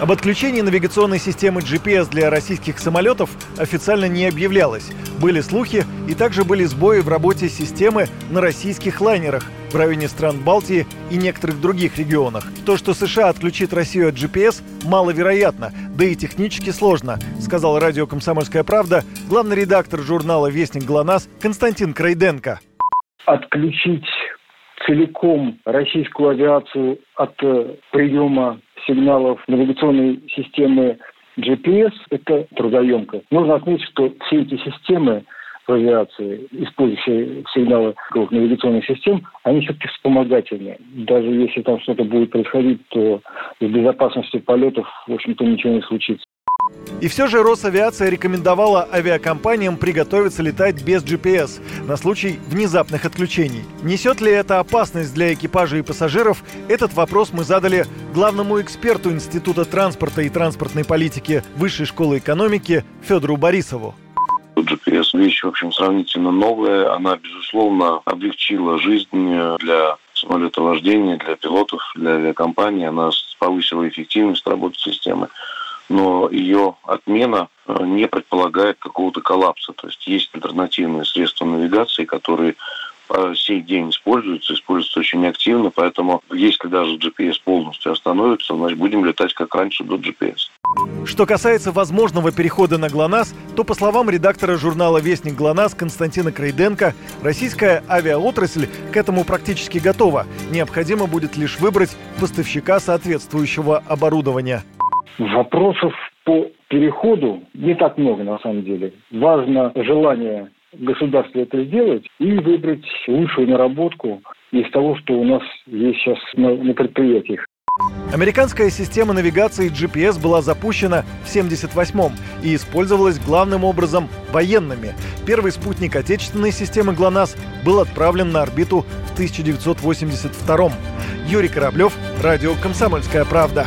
Об отключении навигационной системы GPS для российских самолетов официально не объявлялось. Были слухи, и также были сбои в работе системы на российских лайнерах в районе стран Балтии и некоторых других регионах. То, что США отключит Россию от GPS, маловероятно, да и технически сложно, сказал радио «Комсомольская правда» главный редактор журнала «Вестник ГЛОНАСС» Константин Крайденко. Отключить целиком российскую авиацию от э, приема сигналов навигационной системы GPS – это трудоемко. Нужно отметить, что все эти системы в авиации, использующие сигналы навигационных систем, они все-таки вспомогательные. Даже если там что-то будет происходить, то с безопасностью полетов, в общем-то, ничего не случится. И все же Росавиация рекомендовала авиакомпаниям приготовиться летать без GPS на случай внезапных отключений. Несет ли это опасность для экипажа и пассажиров? Этот вопрос мы задали главному эксперту Института транспорта и транспортной политики Высшей школы экономики Федору Борисову. GPS вещь, в общем, сравнительно новая. Она, безусловно, облегчила жизнь для самолетовождения, для пилотов, для авиакомпаний. Она повысила эффективность работы системы но ее отмена э, не предполагает какого-то коллапса. То есть есть альтернативные средства навигации, которые по сей день используются, используются очень активно, поэтому если даже GPS полностью остановится, значит будем летать как раньше до GPS. Что касается возможного перехода на ГЛОНАСС, то, по словам редактора журнала «Вестник ГЛОНАСС» Константина Крейденко, российская авиаотрасль к этому практически готова. Необходимо будет лишь выбрать поставщика соответствующего оборудования. Вопросов по переходу не так много на самом деле. Важно желание государства это сделать и выбрать лучшую наработку из того, что у нас есть сейчас на, на предприятиях. Американская система навигации GPS была запущена в 1978-м и использовалась главным образом военными. Первый спутник отечественной системы ГЛОНАСС был отправлен на орбиту в 1982-м. Юрий Кораблев, радио «Комсомольская правда».